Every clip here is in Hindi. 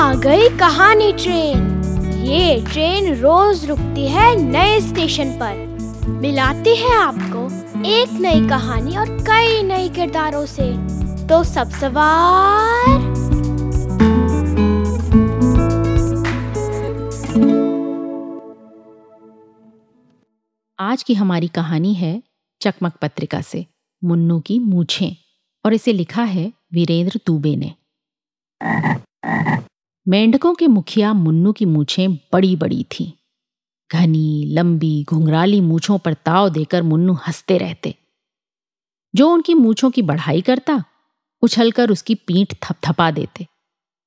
कहानी ट्रेन। ये ट्रेन रोज रुकती है नए स्टेशन पर। मिलाती है आपको एक नई कहानी और कई नए किरदारों से। तो सब सवार। आज की हमारी कहानी है चकमक पत्रिका से, मुन्नू की मूछें, और इसे लिखा है वीरेंद्र दुबे ने। मेंढकों के मुखिया मुन्नू की मूछें बड़ी बड़ी थीं। घनी, लंबी, घुंघराली मूछों पर ताव देकर मुन्नू हँसते रहते। जो उनकी मूछों की बढ़ाई करता, उछलकर उसकी पीठ थपथपा देते।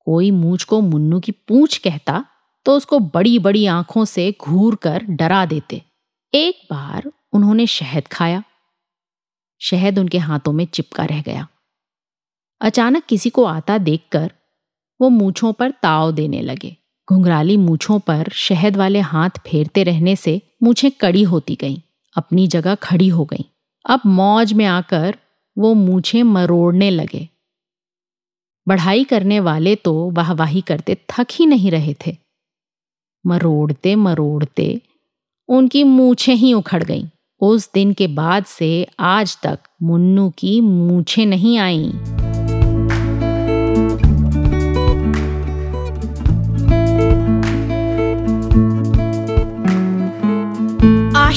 कोई मूछ को मुन्नू की पूंछ कहता तो उसको बड़ी बड़ी आँखों से घूर कर डरा देते। एक बार उन्होंने शहद खाया। शहद उनके हाथों में चिपका रह गया। अचानक किसी को आता देखकर वो मूछों पर ताव देने लगे। घुंघराली मूछों पर शहद वाले हाथ फेरते रहने से मूछें कड़ी होती गईं, अपनी जगह खड़ी हो गईं। अब मौज में आकर वो मूछें मरोड़ने लगे। बढ़ाई करने वाले तो वाहवाही करते थक ही नहीं रहे थे। मरोड़ते मरोड़ते उनकी मूछें ही उखड़ गईं। उस दिन के बाद से आज तक मुन्नू की मूछें नहीं आईं।